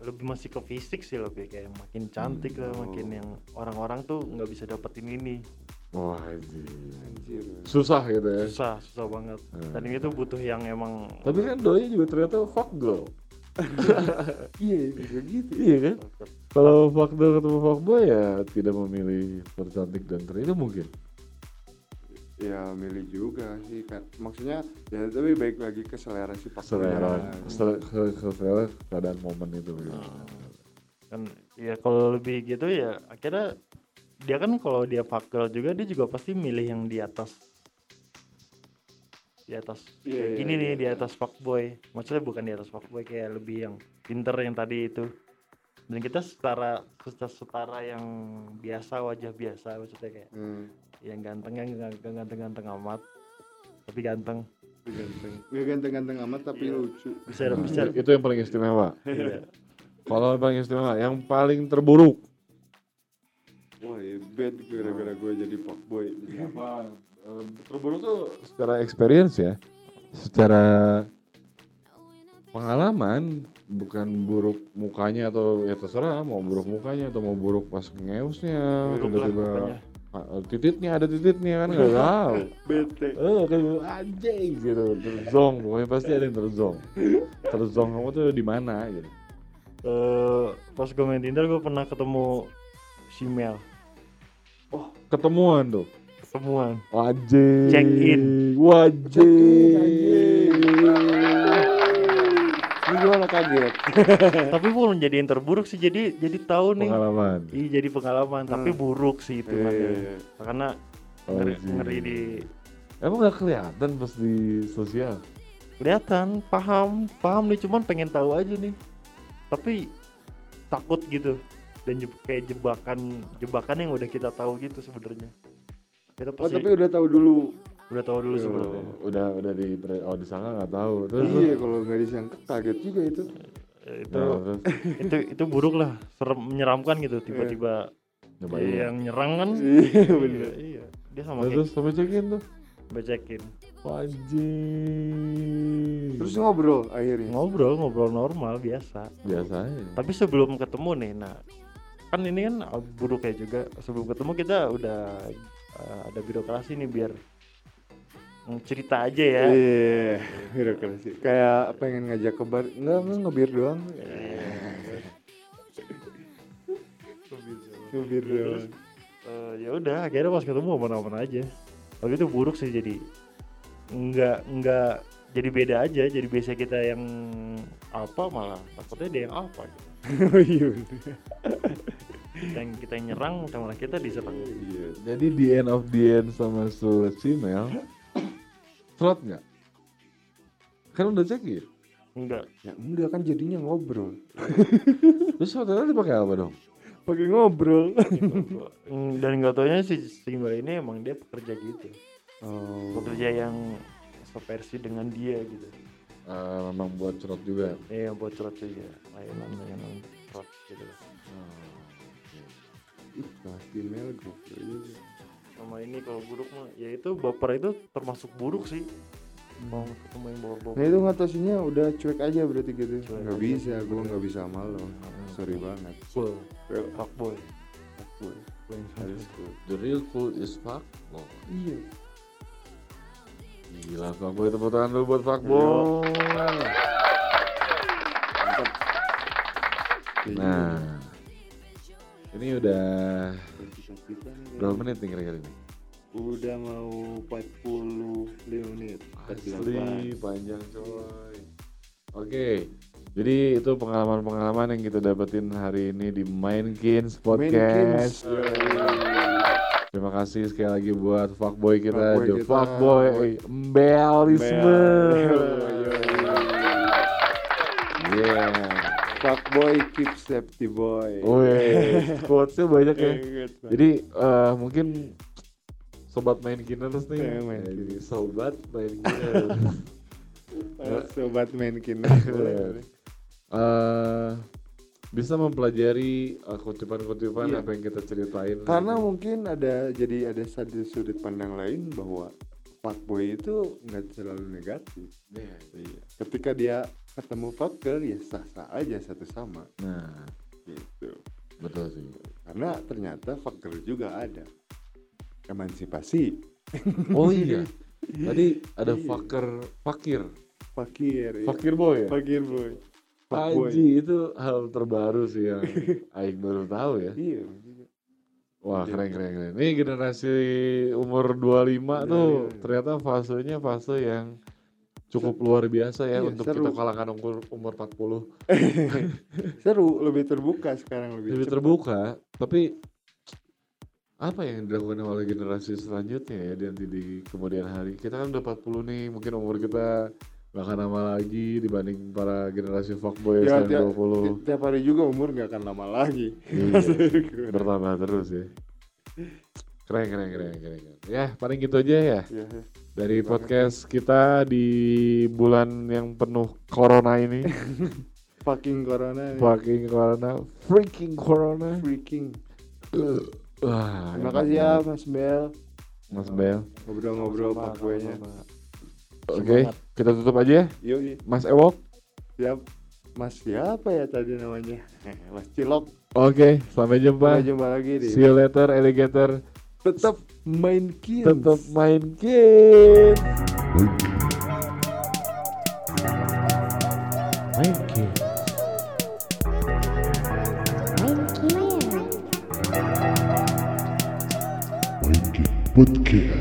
lebih masih ke fisik sih lebih kayak makin cantik lah Oh. makin yang orang-orang tuh nggak bisa dapetin ini. Wah anjir. anjir. Susah gitu ya. Susah susah banget. Hmm. dan itu butuh yang emang tapi kan doi juga ternyata fuck girl. Iya bisa gitu. Iya kan? Kalau fuck girl ketemu fuck boy ya tidak memilih tercantik dan ter itu mungkin ya milih juga sih kan maksudnya ya tapi baik lagi ke selera si pak selera. selera, selera keadaan momen itu gitu. kan ya kalau lebih gitu ya akhirnya dia kan kalau dia fakir juga dia juga pasti milih yang di atas. Di atas. Iya, kayak iya, gini nih iya. di atas fuckboy. Maksudnya bukan di atas fuckboy kayak lebih yang pinter yang tadi itu. Dan kita setara setara, setara yang biasa wajah biasa maksudnya kayak hmm, yang gantengnya nggak nggak ganteng-ganteng amat. Tapi ganteng. Ganteng. Ganteng-ganteng amat tapi Iya. lucu. Bisa Nah, bisa. Itu, yang paling istimewa. Iya. kalau yang paling istimewa yang paling terburuk. Wah ya bad gara-gara gue jadi fuckboy apa? Terburuk tuh secara experience ya. Secara pengalaman bukan buruk mukanya atau ya terserah mau buruk mukanya atau mau buruk pas ngeusnya tiba-tiba tititnya ada tititnya kan? Nggak tahu. Bete. Eh kan anjing gitu. Terzong pokoknya pasti ada yang terzong. Terzong kamu tuh di mana gitu. Eh, pas gue main Tinder gue pernah ketemu si Mel. Ketemuan tuh? Ketemuan. Wajib. Check in. wajib gimana kaget tapi bukan menjadi yang terburuk sih jadi jadi tahu nih. Pengalaman. Iya jadi pengalaman tapi buruk sih itu iya. karena ngeri, Wajib. ngeri di emang gak kelihatan pas di sosial? Kelihatan paham paham nih cuman pengen tahu aja nih. Tapi takut gitu dan je- kayak jebakan jebakan yang udah kita tahu gitu sebenarnya. Kita oh tapi udah tahu dulu udah tahu dulu sebenarnya Oh, udah udah di oh disangka nggak tahu. Terus iya kalau nggak disangka kaget juga itu. Eh, itu nah, terus? itu itu buruk lah serem menyeramkan gitu tiba-tiba nyobain. yang nyerang kan? Iya iya, bener iya. dia sama Nah, terus sampai check in tuh? Becekin wajib. Terus ngobrol akhirnya? Ngobrol ngobrol normal biasa. Biasa aja. Tapi sebelum ketemu nih nah kan ini kan uh, buruknya juga sebelum ketemu kita udah uh, ada birokrasi nih biar cerita aja ya. Iya birokrasi kayak pengen ngajak ke bar enggak enggak ngebir doang. Ngebir doang. Eh, ya udah akhirnya pas ketemu aman-aman aja. Tapi itu buruk sih jadi nggak nggak jadi beda aja. Jadi biasa kita yang apa malah takutnya dia yang apa gitu. Oh iya. kita yang kita yang nyerang malah kita diserang. Iya, jadi di end of the end sama sulit Mel Slot nggak? Kan udah cek ya? enggak Ya enggak kan jadinya ngobrol. Terus hotelnya dipakai apa dong? Pakai ngobrol. Mm, dan nggak taunya si Simbal ini emang dia pekerja gitu Oh. pekerja yang seversi dengan dia gitu Eh, memang buat cerot juga. Iya buat curhat juga layanan layanan curhat gitu Ih, pasti Mel. Sama ini kalau buruk mah ya itu baper itu termasuk buruk sih mau ketemu yang baper Nah itu ngatasinya udah cuek aja berarti gitu. Cuek Nggak aja. bisa, gua nggak bisa sama lo. Sorry banget. full fuckboy Fuckboy. Harus full. The real cool is fuck. Oh, Iya. gila fuckboy tepuk tangan dulu buat fuckboy. Nah, ini udah Kita nih, berapa menit nih kira-kira ini? Udah mau 45 menit. Asli panjang coy. Oke, jadi itu pengalaman-pengalaman yang kita dapetin hari ini di Mainkins Podcast. Terima kasih sekali lagi buat fuckboy kita, Fuckboy the kita. fuckboy Mbelisme. Fuckboy keep safety boy. Wih, quotesnya banyak ya. Jadi eh, mungkin sobat main kiners nih, Eh, main Ya, jadi sobat main kiners. Sobat main kini. Boleh. Eh, bisa mempelajari eh, kutipan-kutipan Iya. apa yang kita ceritain. Karena mungkin ada jadi ada satu sudut pandang lain bahwa fuckboy itu nggak selalu negatif. Iya, iya. Ketika dia ketemu fucker ya sah-sah aja satu sama Nah, gitu. betul sih. Karena ternyata fucker juga ada. Emansipasi, Oh iya. Tadi ada Iya. fucker, fakir, fakir, ya. fakir boy ya. fakir boy. Haji itu hal terbaru sih yang Aing baru tahu ya. Iya. Wah Iya. keren keren keren. Ini generasi umur 25 tuh 25. ternyata fasenya fase yang cukup luar biasa ya Iya, untuk seru. kita kalangan umur umur 40 Seru, lebih terbuka sekarang lebih, lebih cepat. terbuka. Tapi apa yang dilakukan oleh generasi selanjutnya ya di nanti di kemudian hari kita kan udah 40 nih mungkin umur kita gak akan lama lagi dibanding para generasi fuckboy Ya, yang tiap, 20 tiap hari juga umur nggak akan lama lagi. iya, bertambah terus ya keren keren keren keren ya paling gitu aja ya Ya, dari podcast kita di bulan yang penuh corona ini fucking corona. fucking corona freaking corona Freaking. wah Terima kasih ya. Mas Bel mas Bel ngobrol-ngobrol Sama-sama, fuckboy-nya. sama-sama. oke Semangat. kita tutup aja ya Yuk, mas Ewok siap. Mas siapa ya tadi namanya? Mas Cilok. oke sampai jumpa Sampai jumpa lagi di see you later alligator tetap main kids. tetap main game main game Podcast.